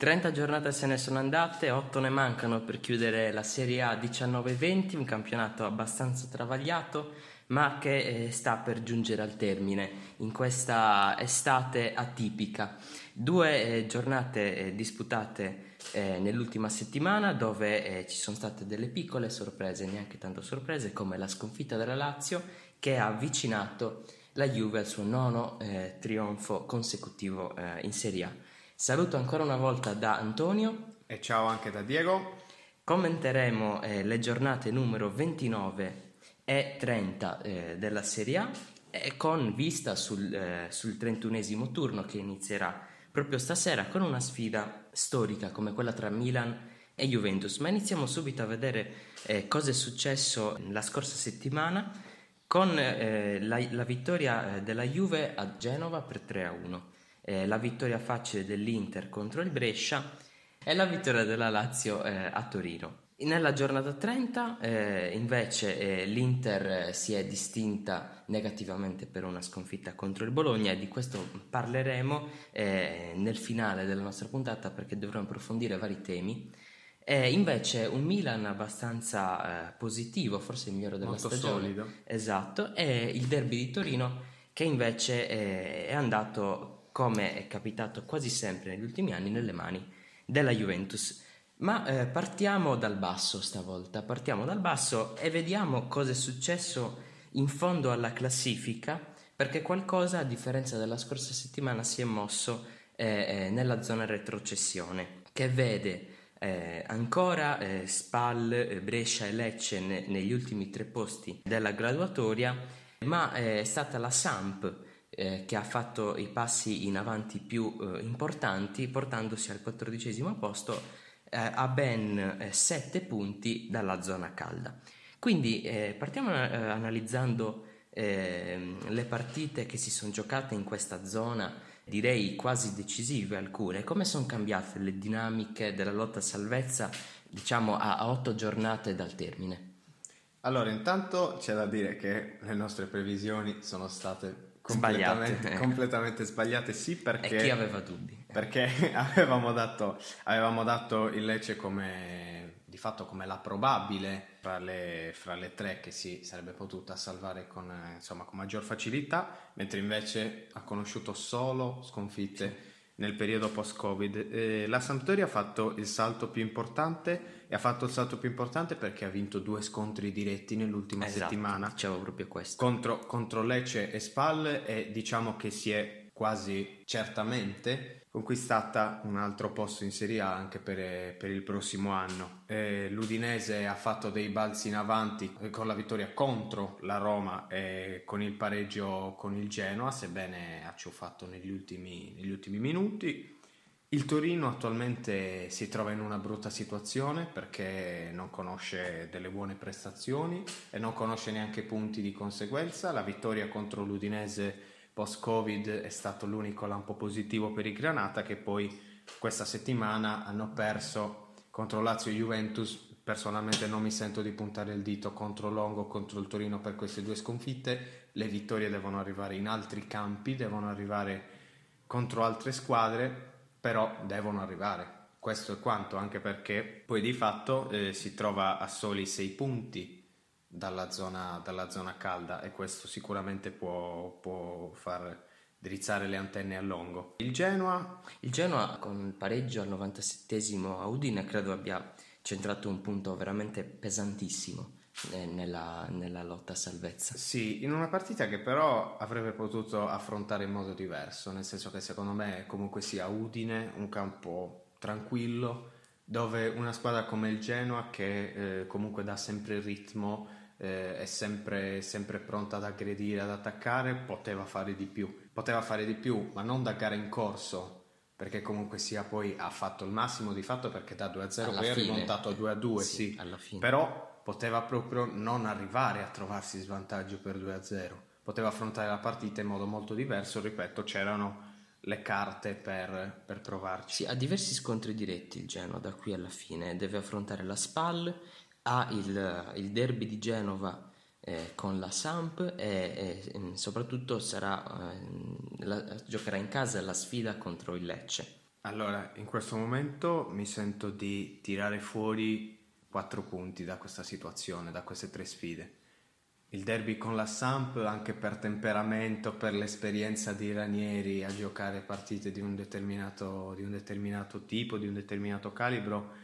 30 giornate se ne sono andate, 8 ne mancano per chiudere la Serie A 19-20, un campionato abbastanza travagliato, ma che eh, sta per giungere al termine in questa estate atipica. Due eh, giornate eh, disputate eh, nell'ultima settimana dove eh, ci sono state delle piccole sorprese, neanche tanto sorprese, come la sconfitta della Lazio che ha avvicinato la Juve al suo nono eh, trionfo consecutivo in Serie A. Saluto ancora una volta da Antonio. E ciao anche da Diego. Commenteremo eh, le giornate numero 29 e 30 eh, della Serie A eh, con vista sul, eh, sul 31esimo turno che inizierà proprio stasera con una sfida storica come quella tra Milan e Juventus. Ma iniziamo subito a vedere eh, cosa è successo la scorsa settimana con la, la, vittoria della Juve a Genova per 3 a 1 eh, la vittoria facile dell'Inter contro il Brescia e la vittoria della Lazio eh, a Torino. Nella giornata 30 eh, invece eh, l'Inter eh, si è distinta negativamente per una sconfitta contro il Bologna e di questo parleremo eh, nel finale della nostra puntata perché dovremo approfondire vari temi. E invece un Milan abbastanza positivo, forse il migliore della Molto stagione. Solido. Esatto, e il derby di Torino che invece è andato come è capitato quasi sempre negli ultimi anni, nelle mani della Juventus. Ma eh, partiamo dal basso stavolta, partiamo dal basso e vediamo cosa è successo in fondo alla classifica, perché qualcosa, a differenza della scorsa settimana, si è mosso eh, eh, nella zona retrocessione, che vede eh, ancora eh, Spal, eh, Brescia e Lecce ne, negli ultimi tre posti della graduatoria, ma è stata la Samp eh, che ha fatto i passi in avanti più eh, importanti, portandosi al quattordicesimo posto eh, a ben 7 eh, punti dalla zona calda. Quindi eh, partiamo eh, analizzando ehm, le partite che si sono giocate in questa zona, direi quasi decisive alcune, come sono cambiate le dinamiche della lotta a salvezza, diciamo a, a otto giornate dal termine. Allora, intanto c'è da dire che le nostre previsioni sono state completamente sbagliate, completamente sbagliate sì perché... E chi aveva dubbi? Perché avevamo dato, avevamo dato il Lecce come, di fatto come la probabile fra le, fra le tre che si sarebbe potuta salvare con, insomma, con maggior facilità, mentre invece ha conosciuto solo sconfitte. Sì nel periodo post-Covid. Eh, la Sampdoria ha fatto il salto più importante e ha fatto il salto più importante perché ha vinto due scontri diretti nell'ultima esatto, settimana. Dicevo proprio questo. Contro, contro Lecce e Spal e diciamo che si è quasi certamente conquistata un altro posto in Serie A anche per, per il prossimo anno. Eh, L'Udinese ha fatto dei balzi in avanti con la vittoria contro la Roma e con il pareggio con il Genoa, sebbene ha ciuffato negli ultimi, negli ultimi minuti. Il Torino attualmente si trova in una brutta situazione perché non conosce delle buone prestazioni e non conosce neanche punti di conseguenza. La vittoria contro l'Udinese post-Covid è stato l'unico lampo positivo per i Granata che poi questa settimana hanno perso contro Lazio e Juventus. Personalmente non mi sento di puntare il dito contro Longo contro il Torino per queste due sconfitte. Le vittorie devono arrivare in altri campi, devono arrivare contro altre squadre, però devono arrivare. Questo è quanto, anche perché poi di fatto eh, si trova a soli sei punti dalla zona, dalla zona calda e questo sicuramente può, può far drizzare le antenne a Longo. Il Genoa? Il Genoa con il pareggio al 97 a Udine credo abbia centrato un punto veramente pesantissimo eh, nella, nella, lotta a salvezza. Sì, in una partita che però avrebbe potuto affrontare in modo diverso, nel senso che secondo me comunque sia Udine un campo tranquillo dove una squadra come il Genoa che eh, comunque dà sempre il ritmo eh, è sempre, sempre pronta ad aggredire, ad attaccare, poteva fare di più. Poteva fare di più, ma non da gara in corso, perché comunque sia poi ha fatto il massimo di fatto perché da 2-0 alla poi è rimontato a 2-2, sì, sì. però poteva proprio non arrivare a trovarsi in svantaggio per 2-0, poteva affrontare la partita in modo molto diverso, ripeto, c'erano le carte per, per provarci. Sì, ha diversi scontri diretti il Genoa da qui alla fine, deve affrontare la SPAL ha il, il derby di Genova eh, con la Samp e, e soprattutto sarà, eh, la, giocherà in casa la sfida contro il Lecce. Allora, in questo momento mi sento di tirare fuori quattro punti da questa situazione, da queste tre sfide. Il derby con la Samp, anche per temperamento, per l'esperienza di Ranieri a giocare partite di un determinato, di un determinato tipo, di un determinato calibro,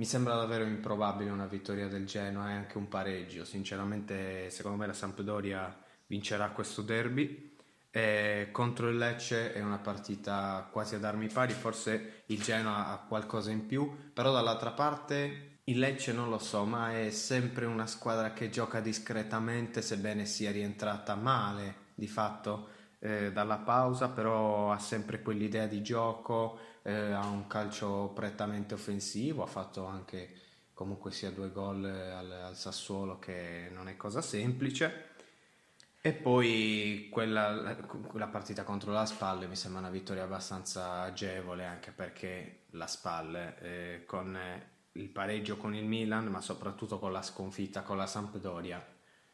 mi sembra davvero improbabile una vittoria del Genoa e anche un pareggio. Sinceramente, secondo me la Sampdoria vincerà questo derby. E contro il Lecce è una partita quasi ad armi pari, forse il Genoa ha qualcosa in più, però dall'altra parte il Lecce non lo so, ma è sempre una squadra che gioca discretamente, sebbene sia rientrata male di fatto eh, dalla pausa, però ha sempre quell'idea di gioco, eh, ha un calcio prettamente offensivo, ha fatto anche comunque sia due gol al, al Sassuolo che non è cosa semplice. E poi quella, la partita contro la Spalle mi sembra una vittoria abbastanza agevole anche perché la Spalle eh, con il pareggio con il Milan, ma soprattutto con la sconfitta con la Sampdoria,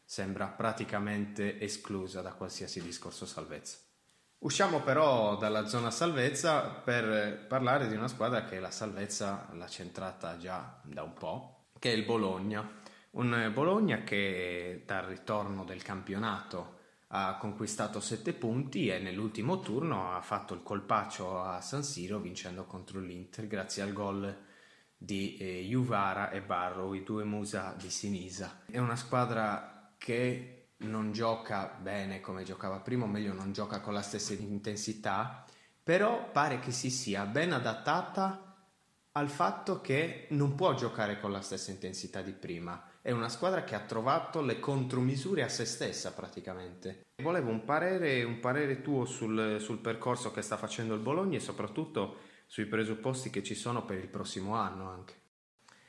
sembra praticamente esclusa da qualsiasi discorso salvezza. Usciamo però dalla zona salvezza per parlare di una squadra che la salvezza l'ha centrata già da un po', che è il Bologna. Un Bologna che dal ritorno del campionato ha conquistato 7 punti e nell'ultimo turno ha fatto il colpaccio a San Siro vincendo contro l'Inter grazie al gol di eh, Juvara e Barrow, i due musa di Sinisa. È una squadra che non gioca bene come giocava prima, o meglio non gioca con la stessa intensità, però pare che si sia ben adattata al fatto che non può giocare con la stessa intensità di prima. È una squadra che ha trovato le contromisure a se stessa praticamente. Volevo un parere, un parere tuo sul, sul percorso che sta facendo il Bologna e soprattutto sui presupposti che ci sono per il prossimo anno anche.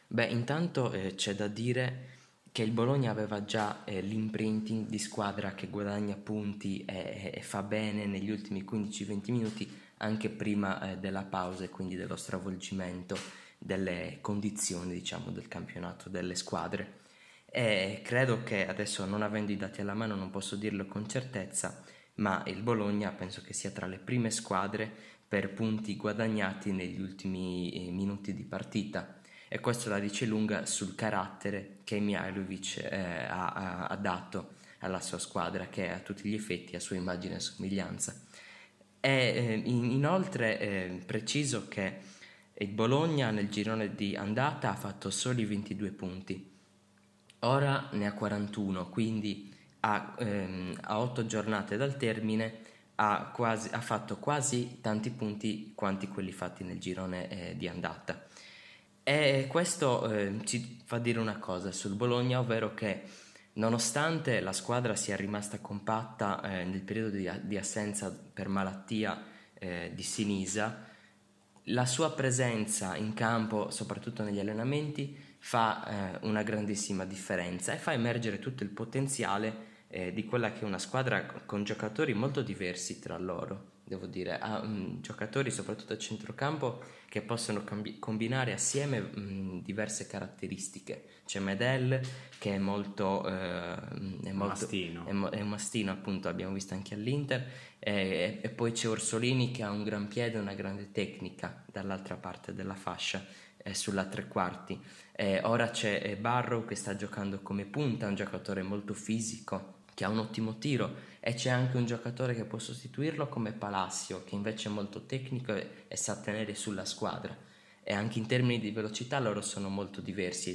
Beh, intanto eh, c'è da dire che il Bologna aveva già eh, l'imprinting di squadra che guadagna punti e, e fa bene negli ultimi 15-20 minuti anche prima eh, della pausa e quindi dello stravolgimento delle condizioni diciamo, del campionato delle squadre. E credo che adesso non avendo i dati alla mano non posso dirlo con certezza, ma il Bologna penso che sia tra le prime squadre per punti guadagnati negli ultimi eh, minuti di partita e questo la dice lunga sul carattere che Mihailovic eh, ha, ha, dato alla sua squadra che è a tutti gli effetti a sua immagine e somiglianza. È eh, in, inoltre eh, preciso che il Bologna nel girone di andata ha fatto soli 22 punti, ora ne ha 41, quindi a, ehm, a 8 giornate dal termine ha, quasi, ha, fatto quasi tanti punti quanti quelli fatti nel girone eh, di andata. E questo eh, ci fa dire una cosa sul Bologna, ovvero che nonostante la squadra sia rimasta compatta eh, nel periodo di, di, assenza per malattia eh, di Sinisa, la sua presenza in campo, soprattutto negli allenamenti, fa eh, una grandissima differenza e fa emergere tutto il potenziale eh, di quella che è una squadra con giocatori molto diversi tra loro, devo dire, ha um, giocatori soprattutto a centrocampo che possono cambi- combinare assieme um, diverse caratteristiche. C'è Medel che è molto, eh, è molto mastino. È, è, un mastino, appunto, abbiamo visto anche all'Inter, e, e poi c'è Orsolini che ha un gran piede e una grande tecnica dall'altra parte della fascia eh, sulla tre quarti. Eh, ora c'è eh, Barrow che sta giocando come punta, un giocatore molto fisico, che ha un ottimo tiro e c'è anche un giocatore che può sostituirlo come Palacio che invece è molto tecnico e, e sa tenere sulla squadra. E anche in termini di velocità loro sono molto diversi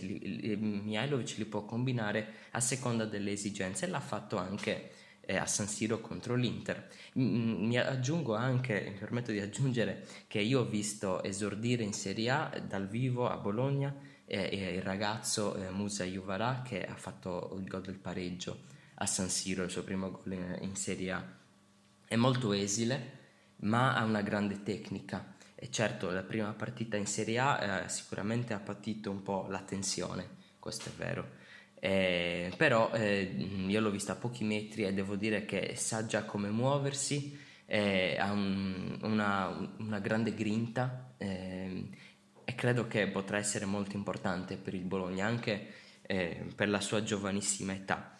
Mihailovic li può combinare a seconda delle esigenze e l'ha fatto anche eh, a San Siro contro l'Inter. Mi aggiungo anche, mi permetto di aggiungere che io ho visto esordire in Serie A dal vivo a Bologna eh, il ragazzo eh, Musa Juvara che ha fatto il gol del pareggio a San Siro, il suo primo gol in, in Serie A. È molto esile, ma ha una grande tecnica. E certo, la prima partita in Serie A eh, sicuramente ha patito un po' la tensione, questo è vero. Eh, però eh, io l'ho vista a pochi metri e devo dire che sa già come muoversi, eh, ha un, una, una, grande grinta eh, e credo che potrà essere molto importante per il Bologna anche eh, per la sua giovanissima età.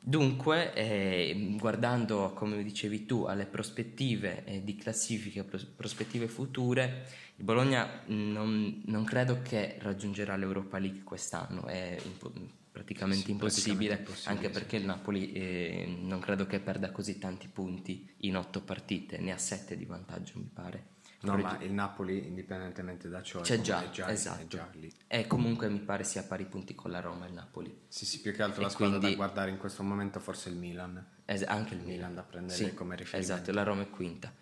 Dunque, eh, guardando, come dicevi tu, alle prospettive eh, di classifiche, pros- prospettive future, il Bologna non, non, credo che raggiungerà l'Europa League quest'anno, è impo- praticamente, sì, impossibile, praticamente, impossibile, anche sì. perché il Napoli eh, non credo che perda così tanti punti in otto partite, ne ha sette di vantaggio mi pare. No, ma il Napoli, indipendentemente da ciò, c'è già, già, esatto. È già lì. E comunque mi pare sia a pari punti con la Roma e il Napoli. Sì, sì, più che altro e la squadra quindi... da guardare in questo momento forse il Milan. Es- anche il, il Milan. da prendere sì, come riferimento. Esatto, la Roma è quinta.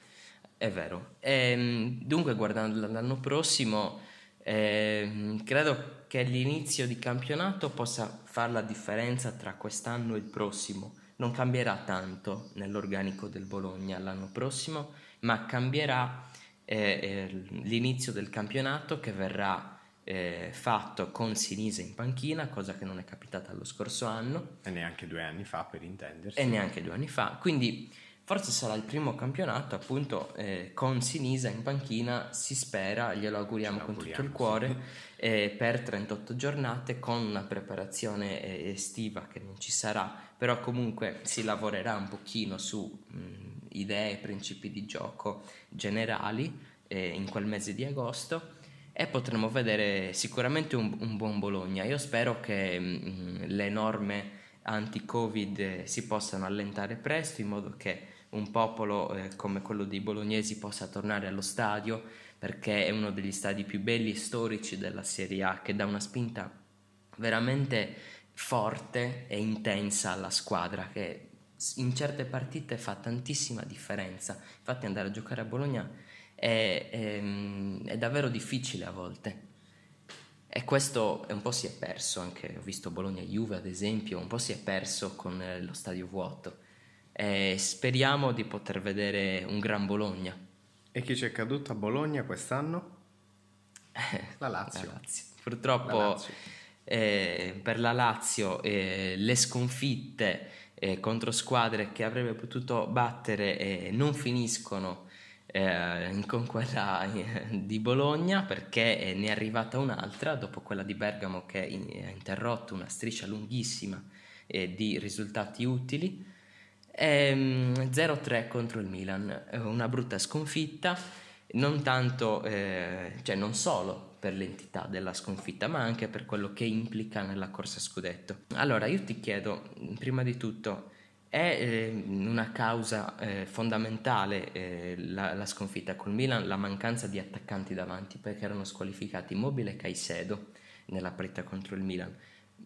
È vero. E, ehm, dunque, guardando l'anno prossimo, eh, credo che l'inizio di campionato possa fare la differenza tra quest'anno e il prossimo. Non cambierà tanto nell'organico del Bologna l'anno prossimo, ma cambierà eh, l'inizio del campionato che verrà eh, fatto con Sinise in panchina, cosa che non è capitata lo scorso anno. E neanche due anni fa, per intendersi. E neanche due anni fa. Quindi forse sarà il primo campionato appunto eh, con Sinisa in panchina, si spera, glielo auguriamo con tutto il cuore, sì. eh, per 38 giornate con una preparazione eh, estiva che non ci sarà, però comunque si lavorerà un pochino su mh, idee, principi di gioco generali eh, in quel mese di agosto e potremo vedere sicuramente un, un buon Bologna. Io spero che mh, mm, le norme anti-Covid si possano allentare presto in modo che un popolo eh, come quello dei bolognesi possa tornare allo stadio perché è uno degli stadi più belli e storici della Serie A che dà una spinta veramente forte e intensa alla squadra che in certe partite fa tantissima differenza. Infatti andare a giocare a Bologna è, è, è davvero difficile a volte. E questo un po' si è perso, anche ho visto Bologna-Juve ad esempio, un po' si è perso con eh, lo stadio vuoto. E speriamo di poter vedere un gran Bologna. E chi ci è caduto a Bologna quest'anno? La Lazio. La Lazio. Purtroppo la Lazio. Eh, per la Lazio eh, le sconfitte eh, contro squadre che avrebbe potuto battere e non finiscono eh, con quella eh, di Bologna perché eh, ne è arrivata un'altra dopo quella di Bergamo che ha interrotto una striscia lunghissima eh, di risultati utili. E, 0-3 mm, contro il Milan, una brutta sconfitta, non tanto, eh, cioè non solo per l'entità della sconfitta, ma anche per quello che implica nella corsa scudetto. Allora, io ti chiedo, prima di tutto, è eh, una causa eh, fondamentale eh, la, la, sconfitta col Milan, la mancanza di attaccanti davanti, perché erano squalificati Immobile e Caicedo nella partita contro il Milan.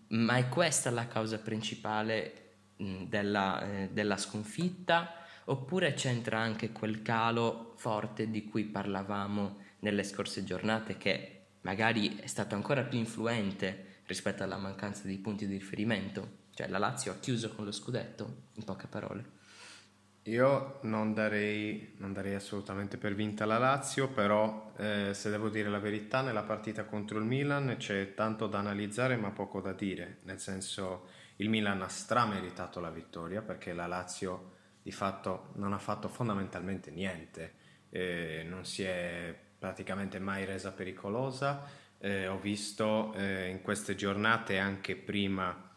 Ma è questa la causa principale mh, della, eh, della sconfitta? Oppure c'entra anche quel calo forte di cui parlavamo nelle scorse giornate che magari è stato ancora più influente rispetto alla mancanza di punti di riferimento. Cioè la Lazio ha chiuso con lo scudetto, in poche parole. Io non darei, non darei assolutamente per vinta la Lazio, però eh, se devo dire la verità, nella partita contro il Milan c'è tanto da analizzare ma poco da dire, nel senso il Milan ha strameritato la vittoria perché la Lazio di fatto non ha fatto fondamentalmente niente, eh, non si è praticamente mai resa pericolosa. Eh, ho visto eh, in queste giornate anche prima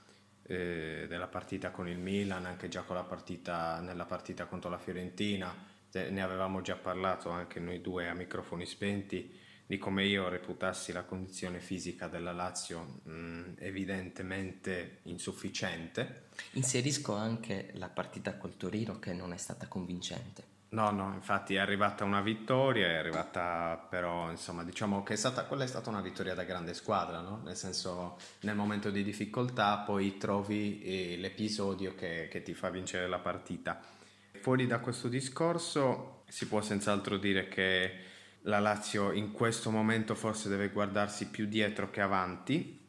eh, della partita con il Milan, anche già partita, nella partita contro la Fiorentina, ne avevamo già parlato anche noi due a microfoni spenti di come io reputassi la condizione fisica della Lazio mh, evidentemente insufficiente. Inserisco anche la partita col Torino che non è stata convincente. No, no, infatti è arrivata una vittoria, è arrivata però, insomma, diciamo che è stata, quella è stata una vittoria da grande squadra, no? Nel senso, nel momento di difficoltà poi trovi eh, l'episodio che, che ti fa vincere la partita. Fuori da questo discorso si può senz'altro dire che la Lazio in questo momento forse deve guardarsi più dietro che avanti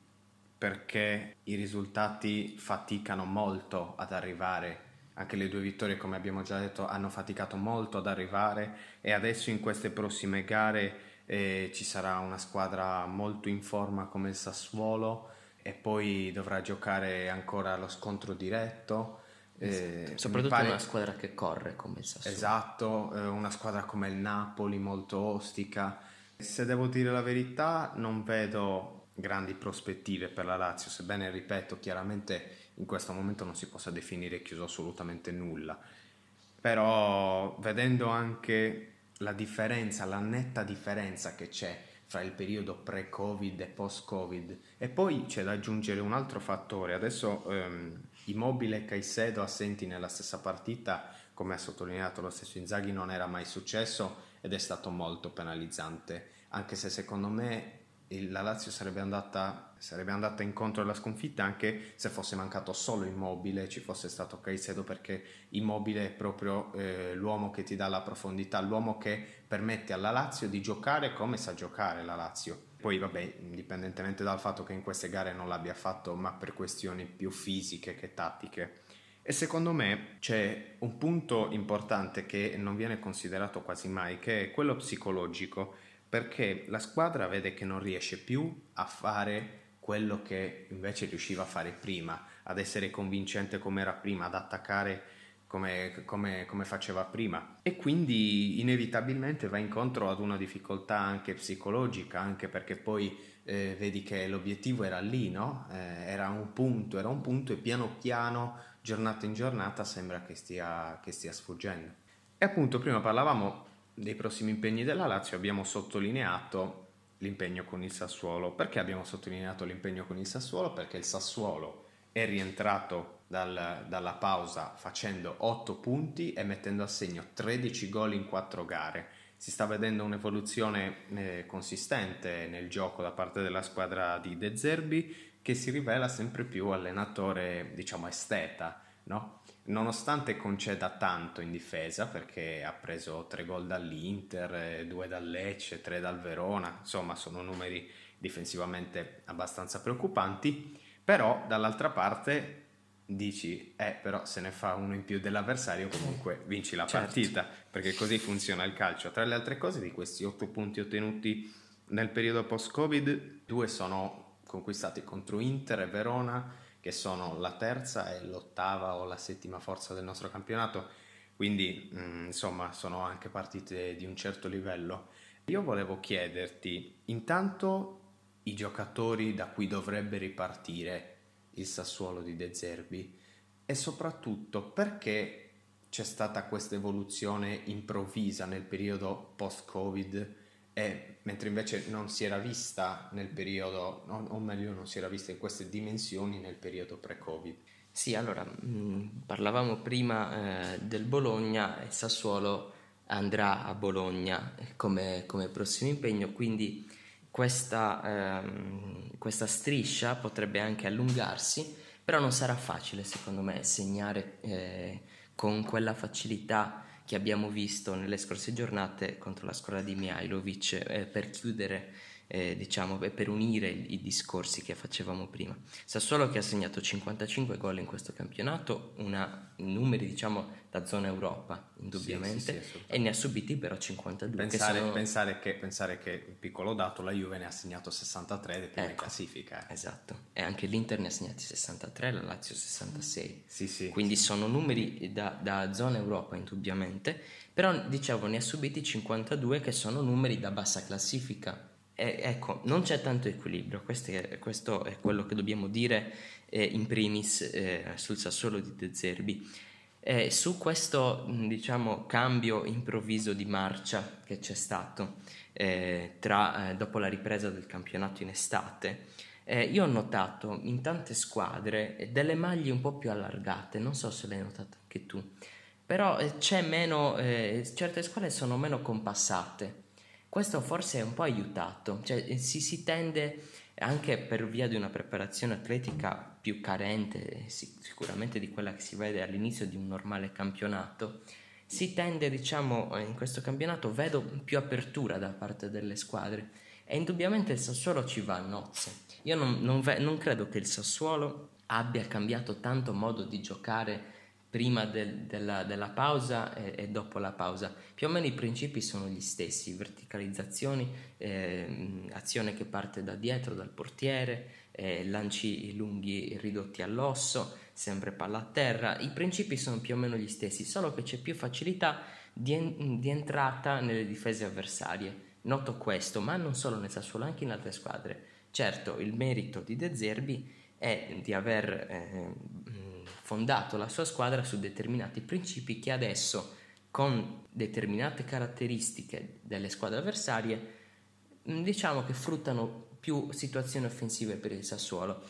perché i risultati faticano molto ad arrivare anche le due vittorie, come abbiamo già detto, hanno faticato molto ad arrivare e adesso in queste prossime gare eh, ci sarà una squadra molto in forma come il Sassuolo e poi dovrà giocare ancora lo scontro diretto. Eh, Soprattutto pare... una squadra che corre come il Sassuolo. Esatto, eh, una squadra come il Napoli molto ostica. Se devo dire la verità, non vedo grandi prospettive per la Lazio, sebbene ripeto chiaramente in questo momento non si possa definire chiuso assolutamente nulla. Però vedendo anche la differenza, la netta differenza che c'è fra il periodo pre-Covid e post-Covid. E poi c'è da aggiungere un altro fattore. Adesso ehm, Immobile e Caicedo assenti nella stessa partita, come ha sottolineato lo stesso Inzaghi, non era mai successo ed è stato molto penalizzante. Anche se secondo me la Lazio sarebbe andata, sarebbe andata, incontro alla sconfitta anche se fosse mancato solo Immobile, ci fosse stato Caicedo perché Immobile è proprio eh, l'uomo che ti dà la profondità, l'uomo che permette alla Lazio di giocare come sa giocare la Lazio. Poi vabbè, indipendentemente dal fatto che in queste gare non l'abbia fatto, ma per questioni più fisiche che tattiche. E secondo me c'è un punto importante che non viene considerato quasi mai, che è quello psicologico perché la squadra vede che non riesce più a fare quello che invece riusciva a fare prima, ad essere convincente come era prima, ad attaccare come, come, come, faceva prima e quindi inevitabilmente va incontro ad una difficoltà anche psicologica, anche perché poi eh, vedi che l'obiettivo era lì, no? eh, era un punto, era un punto e piano piano, giornata in giornata sembra che stia, che stia sfuggendo. E appunto prima parlavamo dei prossimi impegni della Lazio abbiamo sottolineato l'impegno con il Sassuolo. Perché abbiamo sottolineato l'impegno con il Sassuolo? Perché il Sassuolo è rientrato dal, dalla pausa facendo 8 punti e mettendo a segno 13 gol in 4 gare. Si sta vedendo un'evoluzione eh, consistente nel gioco da parte della squadra di De Zerbi che si rivela sempre più allenatore, diciamo, esteta, no? Nonostante conceda tanto in difesa perché ha preso tre gol dall'Inter, due dal Lecce, tre dal Verona, insomma sono numeri difensivamente abbastanza preoccupanti, però dall'altra parte dici, eh però se ne fa uno in più dell'avversario comunque vinci la certo. partita, perché così funziona il calcio. Tra le altre cose di questi otto punti ottenuti nel periodo post-Covid, due sono conquistati contro Inter e Verona, che sono la terza e l'ottava o la settima forza del nostro campionato, quindi mh, mm, insomma sono anche partite di un certo livello. Io volevo chiederti intanto i giocatori da cui dovrebbe ripartire il Sassuolo di De Zerbi e soprattutto perché c'è stata questa evoluzione improvvisa nel periodo post-Covid e, mentre invece non si era vista nel periodo, o meglio non si era vista in queste dimensioni nel periodo pre-Covid. Sì, allora, mh, mm, parlavamo prima eh, del Bologna e Sassuolo andrà a Bologna come, come prossimo impegno, quindi questa, ehm, questa, striscia potrebbe anche allungarsi, però non sarà facile secondo me segnare eh, con quella facilità che abbiamo visto nelle scorse giornate contro la squadra di Mihailovic eh, per chiudere eh, diciamo, per unire i, discorsi che facevamo prima. Sassuolo che ha segnato 55 gol in questo campionato, una, numeri diciamo da zona Europa indubbiamente, sì, sì, sì, e ne ha subiti però 52. Pensare, che sono... pensare, che, pensare che, piccolo dato, la Juve ne ha segnato 63 ed è prima ecco, in classifica. Eh. Esatto, e anche l'Inter ne ha segnati 63, la Lazio 66. Quindi sono numeri da, da zona Europa indubbiamente, però dicevo ne ha subiti 52 che sono numeri da bassa classifica eh, ecco, non c'è tanto equilibrio, questo è, questo è quello che dobbiamo dire eh, in primis eh, sul Sassuolo di De Zerbi. Eh, su questo diciamo, cambio improvviso di marcia che c'è stato eh, tra, eh, dopo la ripresa del campionato in estate, io ho notato in tante squadre delle maglie un po' più allargate, non so se l'hai notato anche tu, però c'è meno, certe squadre sono meno compassate questo forse è un po' aiutato, cioè eh, si, si tende anche per via di una preparazione atletica più carente sicuramente di quella che si vede all'inizio di un normale campionato, si tende, diciamo, in questo campionato vedo più apertura da parte delle squadre e indubbiamente il Sassuolo ci va a nozze. Io non, non, non credo che il Sassuolo abbia cambiato tanto modo di giocare prima del, della, della, pausa e, e, dopo la pausa. Più o meno i principi sono gli stessi, verticalizzazioni, eh, azione che parte da dietro, dal portiere, eh, lanci lunghi ridotti all'osso, sempre palla a terra. I principi sono più o meno gli stessi, solo che c'è più facilità di, en- di entrata nelle difese avversarie. Noto questo, ma non solo nel Sassuolo, anche in altre squadre. Certo, il merito di De Zerbi è di aver eh, fondato la sua squadra su determinati principi che adesso, con determinate caratteristiche delle squadre avversarie, diciamo che fruttano più situazioni offensive per il Sassuolo.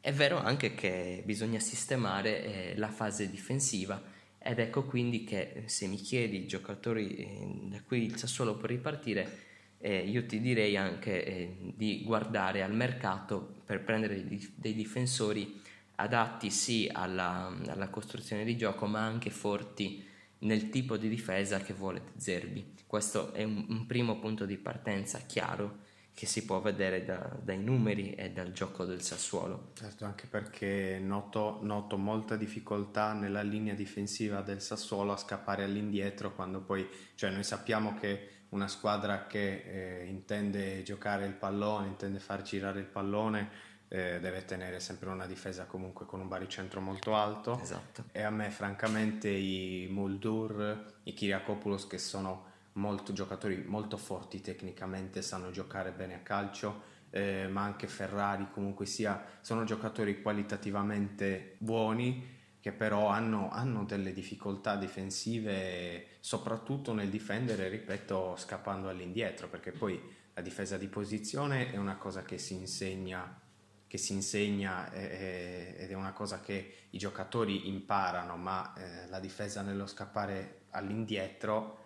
È vero anche che bisogna sistemare eh, la fase difensiva ed ecco quindi che se mi chiedi giocatori eh, da cui il Sassuolo può ripartire, eh, io ti direi anche eh, di guardare al mercato per prendere dei difensori adatti sì alla, alla, costruzione di gioco ma anche forti nel tipo di difesa che vuole Zerbi. Questo è un, un primo punto di partenza chiaro che si può vedere da, dai numeri e dal gioco del Sassuolo. Certo, anche perché noto, noto, molta difficoltà nella linea difensiva del Sassuolo a scappare all'indietro quando poi, cioè noi sappiamo che una squadra che eh, intende giocare il pallone, intende far girare il pallone, eh, deve tenere sempre una difesa comunque con un baricentro molto alto. Esatto. E a me francamente i Muldur, i Kyriakopoulos che sono molto giocatori molto forti tecnicamente, sanno giocare bene a calcio, eh, ma anche Ferrari comunque sia, sono giocatori qualitativamente buoni che però hanno, hanno, delle difficoltà difensive, soprattutto nel difendere, ripeto, scappando all'indietro, perché poi la difesa di posizione è una cosa che si insegna, che si insegna eh, ed è una cosa che i giocatori imparano, ma eh, la difesa nello scappare all'indietro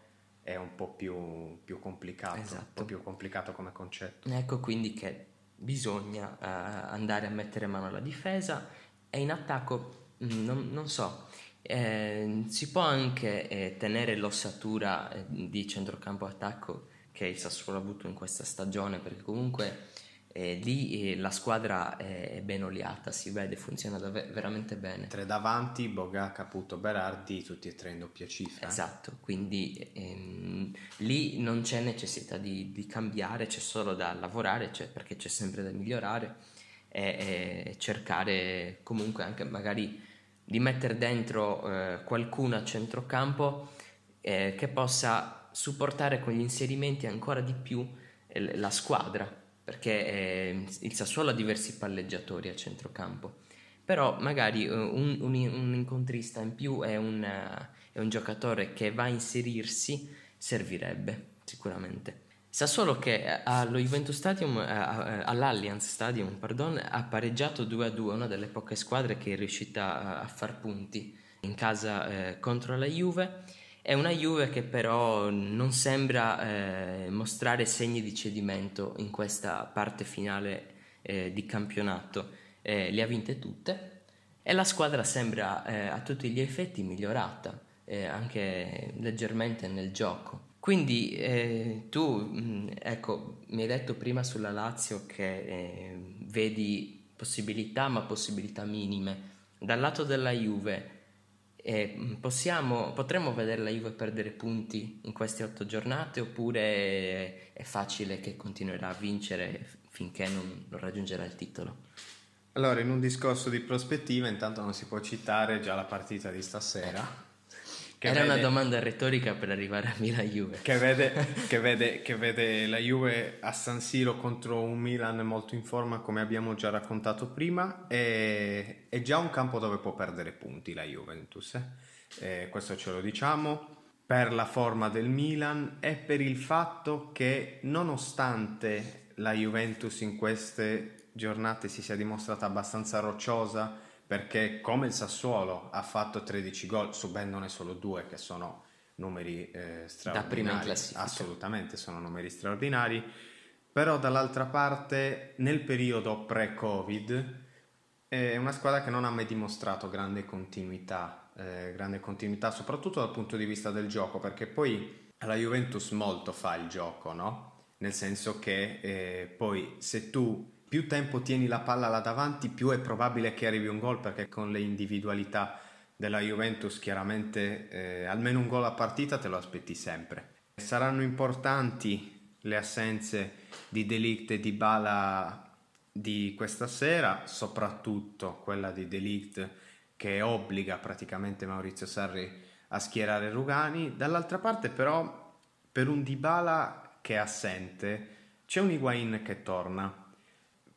è un po' più, più complicato, esatto. un po' più complicato come concetto. Ecco quindi che bisogna uh, andare a mettere mano alla difesa e in attacco Mm, non, non so, eh, si può anche eh, tenere l'ossatura eh, di centrocampo attacco che il Sassuolo ha avuto in questa stagione perché comunque eh, lì eh, la squadra è ben oliata, si vede, funziona dav- veramente bene. Tre davanti, Boga, Caputo, Berardi, tutti e tre in doppia cifra. Esatto, quindi ehm, lì non c'è necessità di, di, cambiare, c'è solo da lavorare, c'è, perché c'è sempre da migliorare e, e cercare comunque anche magari di mettere dentro eh, qualcuno a centrocampo eh, che possa supportare con gli inserimenti ancora di più eh, la squadra, perché eh, il Sassuolo ha diversi palleggiatori a centrocampo, però magari eh, un, un, un incontrista in più è un, è un giocatore che va a inserirsi, servirebbe sicuramente. Sassuolo che eh, allo Juventus Stadium, eh, eh, all'Allianz Stadium, pardon, ha pareggiato 2-2, una delle poche squadre che è riuscita a far punti in casa eh, contro la Juve. È una Juve che però non sembra eh, mostrare segni di cedimento in questa parte finale eh, di campionato. le ha vinte tutte e la squadra sembra a tutti gli effetti migliorata, anche leggermente nel gioco. Quindi eh, tu, mm, ecco, mi hai detto prima sulla Lazio che eh, vedi possibilità, ma possibilità minime. Dal lato della Juve, eh, possiamo, potremmo vedere la Juve perdere punti in queste otto giornate oppure è facile che continuerà a vincere finché non, non raggiungerà il titolo? Allora, in un discorso di prospettiva, intanto non si può citare già la partita di stasera era vede, una domanda retorica per arrivare a Milan Juve. Che vede, che, vede, che vede, la Juve a San Siro contro un Milan molto in forma, come abbiamo già raccontato prima. E, è già un campo dove può perdere punti la Juventus. Eh? questo ce lo diciamo per la forma del Milan e per il fatto che, nonostante la Juventus in queste giornate si sia dimostrata abbastanza rocciosa perché come il Sassuolo ha fatto 13 gol subendone solo due che sono numeri eh, straordinari. assolutamente sono numeri straordinari. Però dall'altra parte nel periodo pre-covid è una squadra che non ha mai dimostrato grande continuità eh, grande continuità soprattutto dal punto di vista del gioco perché poi la Juventus molto fa il gioco no? nel senso che eh, poi se tu più tempo tieni la palla là davanti, più è probabile che arrivi un gol perché con le individualità della Juventus chiaramente eh, almeno un gol a partita te lo aspetti sempre. Saranno importanti le assenze di Delict e di Bala di questa sera, soprattutto quella di Delict che obbliga praticamente Maurizio Sarri a schierare Rugani. Dall'altra parte però per un Dybala che è assente c'è un Higuain che torna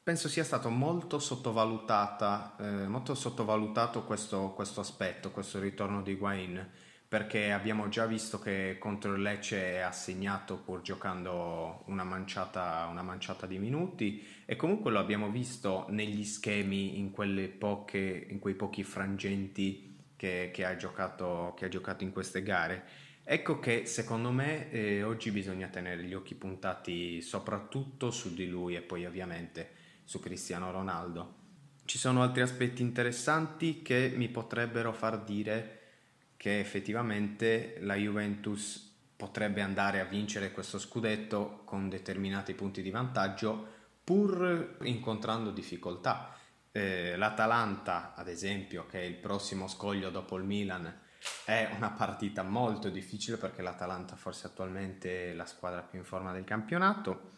penso sia stato molto, eh, molto sottovalutato questo, questo, aspetto, questo ritorno di Higuain, perché abbiamo già visto che contro il Lecce ha segnato pur giocando una manciata, una manciata di minuti e comunque lo abbiamo visto negli schemi, in, poche, in quei pochi frangenti che, che, ha giocato, che ha giocato in queste gare. Ecco che secondo me eh, oggi bisogna tenere gli occhi puntati soprattutto su di lui e poi ovviamente su Cristiano Ronaldo. Ci sono altri aspetti interessanti che mi potrebbero far dire che effettivamente la Juventus potrebbe andare a vincere questo scudetto con determinati punti di vantaggio pur incontrando difficoltà. Eh, L'Atalanta, ad esempio, che è il prossimo scoglio dopo il Milan, è una partita molto difficile perché l'Atalanta forse attualmente è la squadra più in forma del campionato,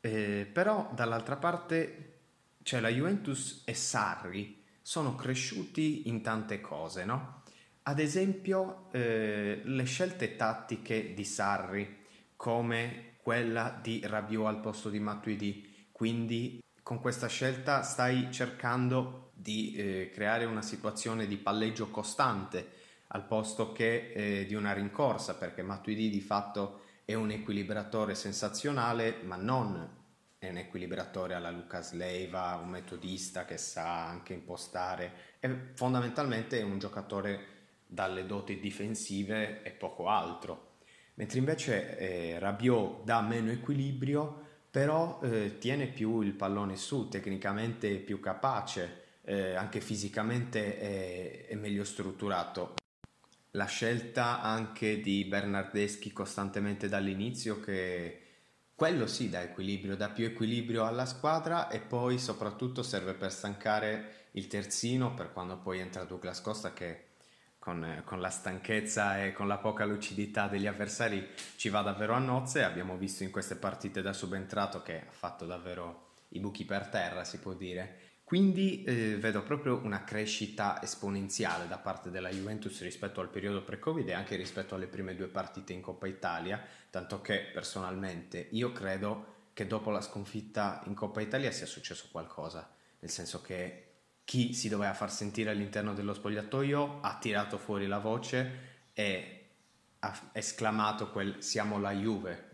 eh, però dall'altra parte cioè la Juventus e Sarri sono cresciuti in tante cose, no? Ad esempio eh, le scelte tattiche di Sarri come quella di Rabiot al posto di Matuidi, quindi con questa scelta stai cercando di eh, creare una situazione di palleggio costante al posto che eh, di una rincorsa, perché Matuidi di fatto è un equilibratore sensazionale, ma non è un equilibratore alla Lucas Leiva, un metodista che sa anche impostare, e fondamentalmente è un giocatore dalle doti difensive e poco altro. Mentre invece eh, Rabiot dà meno equilibrio, però eh, tiene più il pallone su, tecnicamente è più capace, eh, anche fisicamente è, è meglio strutturato la scelta anche di Bernardeschi costantemente dall'inizio che quello sì dà equilibrio, dà più equilibrio alla squadra e poi soprattutto serve per stancare il terzino per quando poi entra Douglas Costa che con, con, la stanchezza e con la poca lucidità degli avversari ci va davvero a nozze. Abbiamo visto in queste partite da subentrato che ha fatto davvero i buchi per terra, si può dire. Quindi eh, vedo proprio una crescita esponenziale da parte della Juventus rispetto al periodo pre-Covid e anche rispetto alle prime due partite in Coppa Italia, tanto che personalmente io credo che dopo la sconfitta in Coppa Italia sia successo qualcosa, nel senso che chi si doveva far sentire all'interno dello spogliatoio ha tirato fuori la voce e ha esclamato quel siamo la Juve,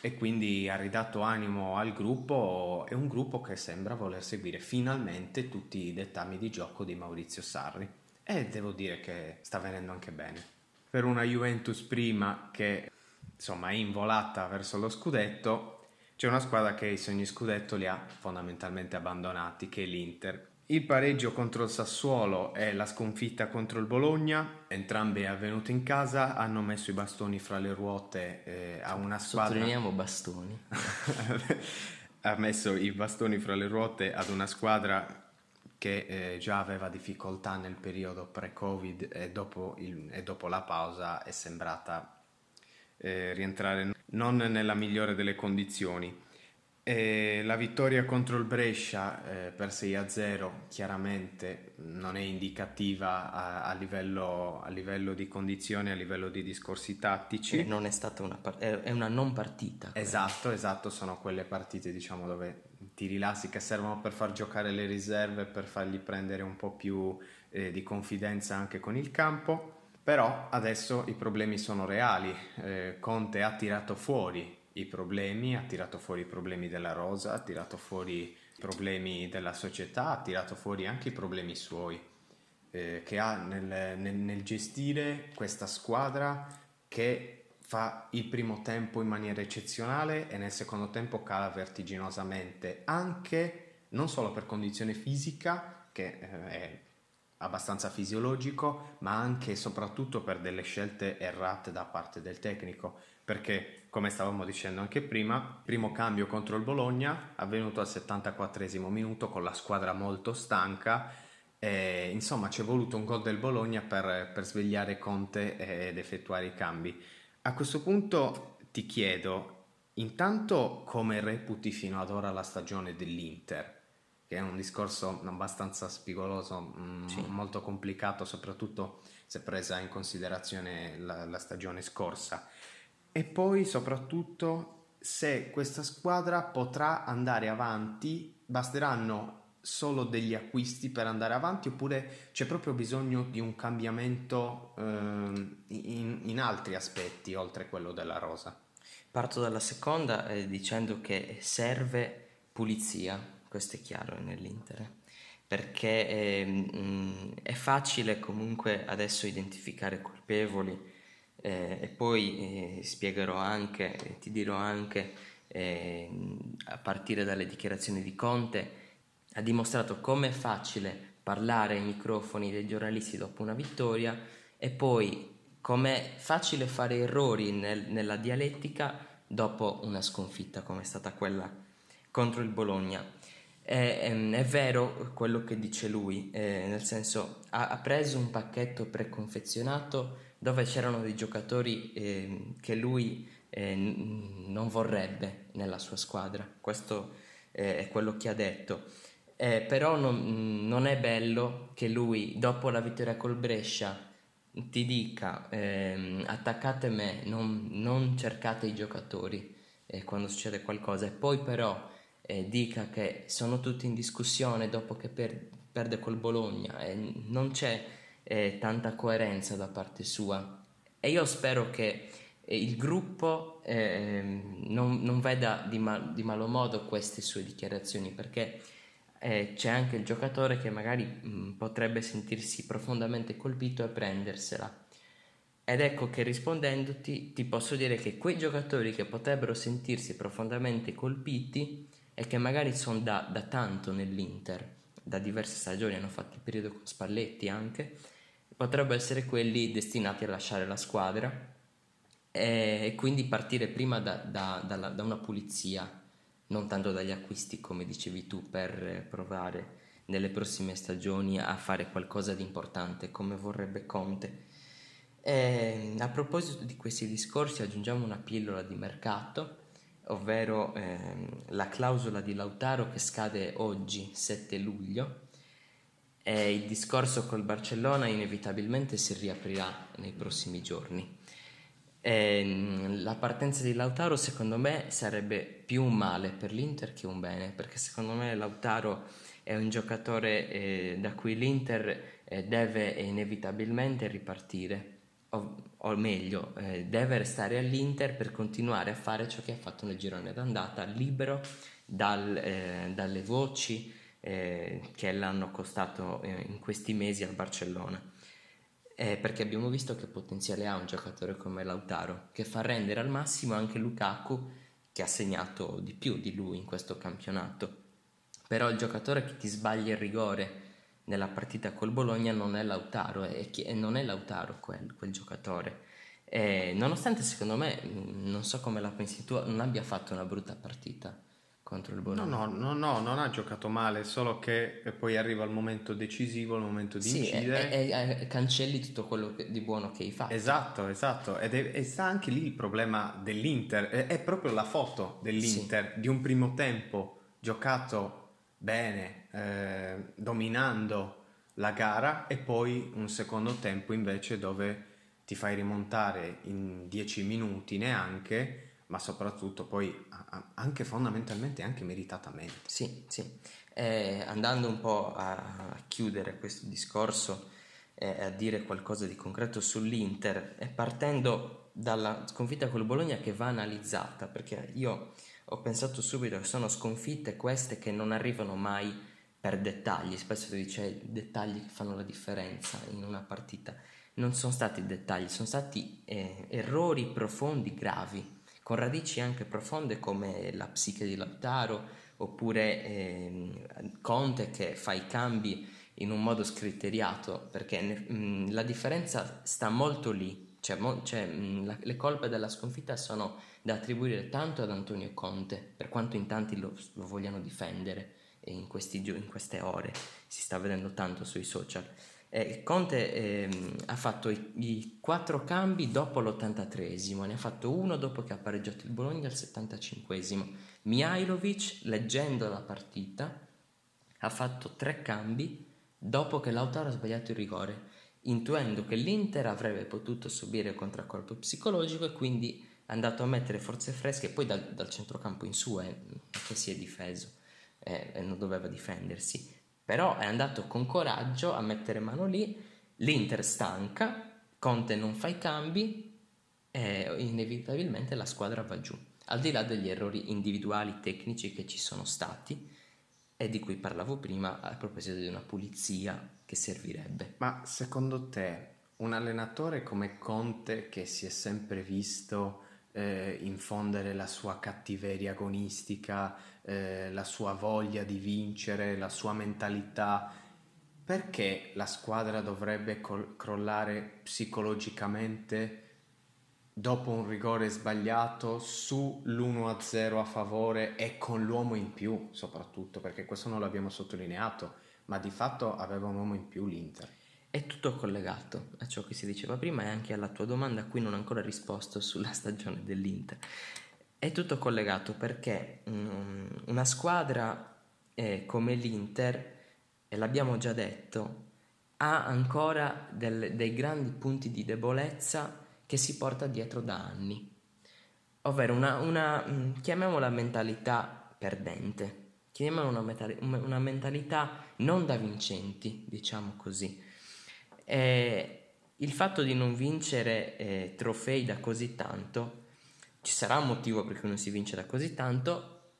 e quindi ha ridato animo al gruppo è un gruppo che sembra voler seguire finalmente tutti i dettami di gioco di Maurizio Sarri. E devo dire che sta venendo anche bene. Per una Juventus prima che insomma è involata verso lo scudetto c'è una squadra che i sogni scudetto li ha fondamentalmente abbandonati che è l'Inter il pareggio contro il Sassuolo e la sconfitta contro il Bologna, entrambe avvenute in casa, hanno messo i bastoni fra le ruote eh, a una squadra. Sottolineiamo bastoni. ha messo i bastoni fra le ruote ad una squadra che eh, già aveva difficoltà nel periodo pre-Covid e dopo, il, e dopo la pausa è sembrata eh, rientrare non nella migliore delle condizioni. E la vittoria contro il Brescia eh, per 6-0 chiaramente non è indicativa a, a, livello, a, livello, di condizioni, a livello di discorsi tattici. Non è stata una, è una non partita. Esatto, esatto, sono quelle partite diciamo dove ti rilassi che servono per far giocare le riserve, per fargli prendere un po' più eh, di confidenza anche con il campo. Però adesso i problemi sono reali, eh, Conte ha tirato fuori i problemi, ha tirato fuori i problemi della Rosa, ha tirato fuori i problemi della società, ha tirato fuori anche i problemi suoi, eh, che ha nel, nel, nel gestire questa squadra che fa il primo tempo in maniera eccezionale e nel secondo tempo cala vertiginosamente, anche non solo per condizione fisica, che eh, è abbastanza fisiologico, ma anche e soprattutto per delle scelte errate da parte del tecnico, perché come stavamo dicendo anche prima, primo cambio contro il Bologna, avvenuto al 74 minuto con la squadra molto stanca. E, insomma, ci è voluto un gol del Bologna per, per svegliare Conte ed effettuare i cambi. A questo punto ti chiedo, intanto come reputi fino ad ora la stagione dell'Inter? Che è un discorso abbastanza spigoloso, mh, mm, sì. molto complicato, soprattutto se presa in considerazione la, la stagione scorsa. E poi soprattutto se questa squadra potrà andare avanti, basteranno solo degli acquisti per andare avanti oppure c'è proprio bisogno di un cambiamento eh, in, in, altri aspetti oltre quello della rosa? Parto dalla seconda eh, dicendo che serve pulizia, questo è chiaro nell'Inter, perché è, mh, mm, è facile comunque adesso identificare colpevoli eh, e poi eh, spiegherò anche, ti dirò anche eh, a partire dalle dichiarazioni di Conte, ha dimostrato come è facile parlare ai microfoni dei giornalisti dopo una vittoria e poi com'è facile fare errori nel, nella dialettica dopo una sconfitta come è stata quella contro il Bologna. È, è, è vero quello che dice lui, eh, nel senso ha, ha, preso un pacchetto preconfezionato dove c'erano dei giocatori eh, che lui eh, non vorrebbe nella sua squadra, questo è quello che ha detto. Eh, però non, non, è bello che lui dopo la vittoria col Brescia ti dica eh, attaccate me, non, non, cercate i giocatori eh, quando succede qualcosa. E poi però eh, dica che sono tutti in discussione dopo che per, perde col Bologna e non c'è eh, tanta coerenza da parte sua e io spero che eh, il gruppo non, non, veda di, mal, di malo modo queste sue dichiarazioni perché eh, c'è anche il giocatore che magari mh, mm, potrebbe sentirsi profondamente colpito e prendersela. Ed ecco che rispondendoti ti posso dire che quei giocatori che potrebbero sentirsi profondamente colpiti e che magari sono da, da tanto nell'Inter, da diverse stagioni, hanno fatto il periodo con Spalletti anche, potrebbero essere quelli destinati a lasciare la squadra e, e quindi partire prima da, da, da, da una pulizia non tanto dagli acquisti come dicevi tu per provare nelle prossime stagioni a fare qualcosa di importante come vorrebbe Conte. E a proposito di questi discorsi aggiungiamo una pillola di mercato, ovvero ehm, la clausola di Lautaro che scade oggi 7 luglio e il discorso col Barcellona inevitabilmente si riaprirà nei prossimi giorni. E ehm, la partenza di Lautaro secondo me sarebbe più un male per l'Inter che un bene, perché secondo me Lautaro è un giocatore eh, da cui l'Inter eh, deve inevitabilmente ripartire, o, o meglio, eh, deve restare all'Inter per continuare a fare ciò che ha fatto nel girone d'andata, libero dal, eh, dalle voci eh, che l'hanno costato eh, in questi mesi al Barcellona eh, perché abbiamo visto che potenziale ha un giocatore come Lautaro, che fa rendere al massimo anche Lukaku, che ha segnato di più di lui in questo campionato. Però il giocatore che ti sbaglia il rigore nella partita col Bologna non è Lautaro, e, e non è Lautaro quel, quel giocatore. E nonostante secondo me, non so come la pensi tu, non abbia fatto una brutta partita contro il Bologna. No, no, no, no, non ha giocato male, solo che poi arriva il momento decisivo, il momento di sì, incidere. E, e, e, cancelli tutto quello che, di buono che hai fatto. Esatto, esatto. Ed è, e sta anche lì il problema dell'Inter. È, è proprio la foto dell'Inter sì. di un primo tempo giocato bene, eh, dominando la gara, e poi un secondo tempo invece dove ti fai rimontare in 10 minuti neanche ma soprattutto poi anche fondamentalmente anche meritatamente. Sì, sì. Eh, andando un po' a, chiudere questo discorso e eh, a dire qualcosa di concreto sull'Inter e partendo dalla sconfitta con il Bologna che va analizzata perché io ho pensato subito che sono sconfitte queste che non arrivano mai per dettagli, spesso si dice dettagli che fanno la differenza in una partita, non sono stati dettagli, sono stati eh, errori profondi, gravi con radici anche profonde come la psiche di Lautaro oppure eh, Conte che fa i cambi in un modo scriteriato perché mh, mm, la differenza sta molto lì cioè, mo, cioè mm, la, le colpe della sconfitta sono da attribuire tanto ad Antonio Conte per quanto in tanti lo, lo vogliano difendere in, questi, in queste ore si sta vedendo tanto sui social eh, Conte eh, ha fatto i, i, quattro cambi dopo l'83esimo, ne ha fatto uno dopo che ha pareggiato il Bologna al 75esimo. Mihailovic, leggendo la partita, ha fatto tre cambi dopo che Lautaro ha sbagliato il rigore, intuendo che l'Inter avrebbe potuto subire il contraccolpo psicologico e quindi è andato a mettere forze fresche, poi dal, dal centrocampo in su è, che si è difeso eh, e non doveva difendersi, però è andato con coraggio a mettere mano lì, l'Inter stanca, Conte non fa i cambi e inevitabilmente la squadra va giù, al di là degli errori individuali tecnici che ci sono stati e di cui parlavo prima a proposito di una pulizia che servirebbe. Ma secondo te un allenatore come Conte che si è sempre visto eh, infondere la sua cattiveria agonistica, eh, la sua voglia di vincere, la sua mentalità, perché la squadra dovrebbe col- crollare psicologicamente dopo un rigore sbagliato sull'1-0 a favore e con l'uomo in più soprattutto, perché questo non l'abbiamo sottolineato, ma di fatto aveva un uomo in più l'Inter. È tutto collegato a ciò che si diceva prima e anche alla tua domanda a cui non ho ancora risposto sulla stagione dell'Inter. È tutto collegato perché um, una squadra eh, come l'Inter, e l'abbiamo già detto, ha ancora del, dei grandi punti di debolezza che si porta dietro da anni, ovvero una, una mm, chiamiamola mentalità perdente, chiamiamola una, metali- una mentalità non da vincenti, diciamo così eh, il fatto di non vincere eh, trofei da così tanto, ci sarà un motivo per cui non si vince da così tanto,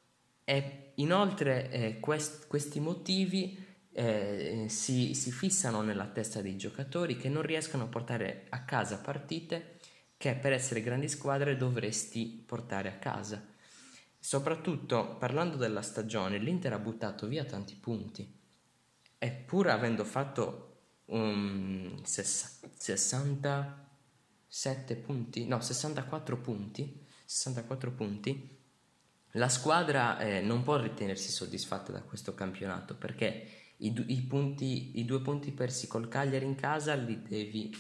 e inoltre eh, quest- questi motivi eh, si, si fissano nella testa dei giocatori che non riescono a portare a casa partite che per essere grandi squadre dovresti portare a casa. Soprattutto parlando della stagione, l'Inter ha buttato via tanti punti e pur avendo fatto um, 67 punti, no 64 punti, 64 punti, la squadra eh, non può ritenersi soddisfatta da questo campionato perché i, i, punti, i due punti persi col Cagliari in casa li devi,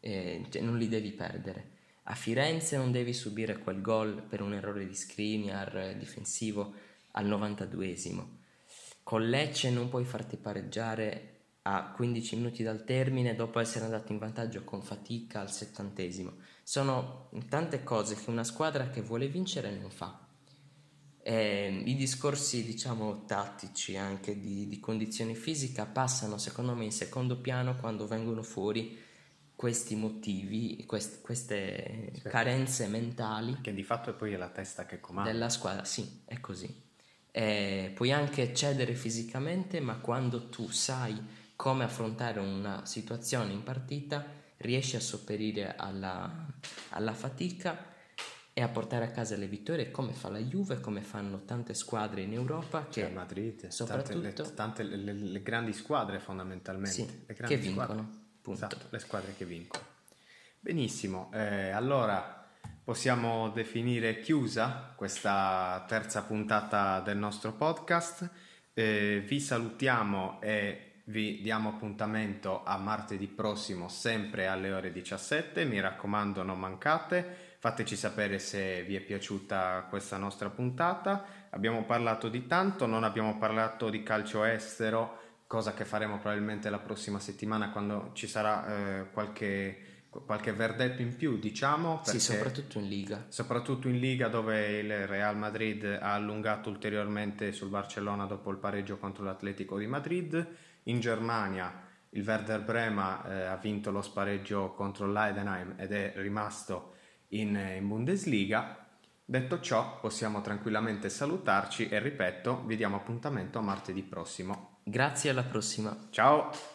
eh, cioè non li devi perdere. A Firenze non devi subire quel gol per un errore di Skriniar difensivo al 92esimo. Con Lecce non puoi farti pareggiare a 15 minuti dal termine dopo essere andato in vantaggio con fatica al settantesimo. Sono tante cose che una squadra che vuole vincere non fa. E I discorsi, diciamo, tattici anche di, di condizione fisica passano secondo me in secondo piano quando vengono fuori questi motivi, quest, queste sì. carenze mentali. Che di fatto è poi la testa che comanda. Della squadra, sì, è così. E puoi anche cedere fisicamente, ma quando tu sai come affrontare una situazione in partita, riesce a sopperire alla, alla fatica e a portare a casa le vittorie come fa la Juve, come fanno tante squadre in Europa che cioè Madrid, soprattutto tante, le, tante le, le, grandi squadre fondamentalmente sì, che vincono. Esatto, le squadre che vincono. Benissimo, eh, allora possiamo definire chiusa questa terza puntata del nostro podcast. Eh, vi salutiamo e vi diamo appuntamento a martedì prossimo sempre alle ore 17, mi raccomando non mancate, fateci sapere se vi è piaciuta questa nostra puntata, abbiamo parlato di tanto, non abbiamo parlato di calcio estero, cosa che faremo probabilmente la prossima settimana quando ci sarà eh, qualche qualche verdetto in più, diciamo. Sì, soprattutto in Liga. Soprattutto in Liga dove il Real Madrid ha allungato ulteriormente sul Barcellona dopo il pareggio contro l'Atletico di Madrid in Germania il Werder Brema eh, ha vinto lo spareggio contro l'Eidenheim ed è rimasto in, in Bundesliga. Detto ciò, possiamo tranquillamente salutarci e ripeto, vi diamo appuntamento a martedì prossimo. Grazie alla prossima. Ciao!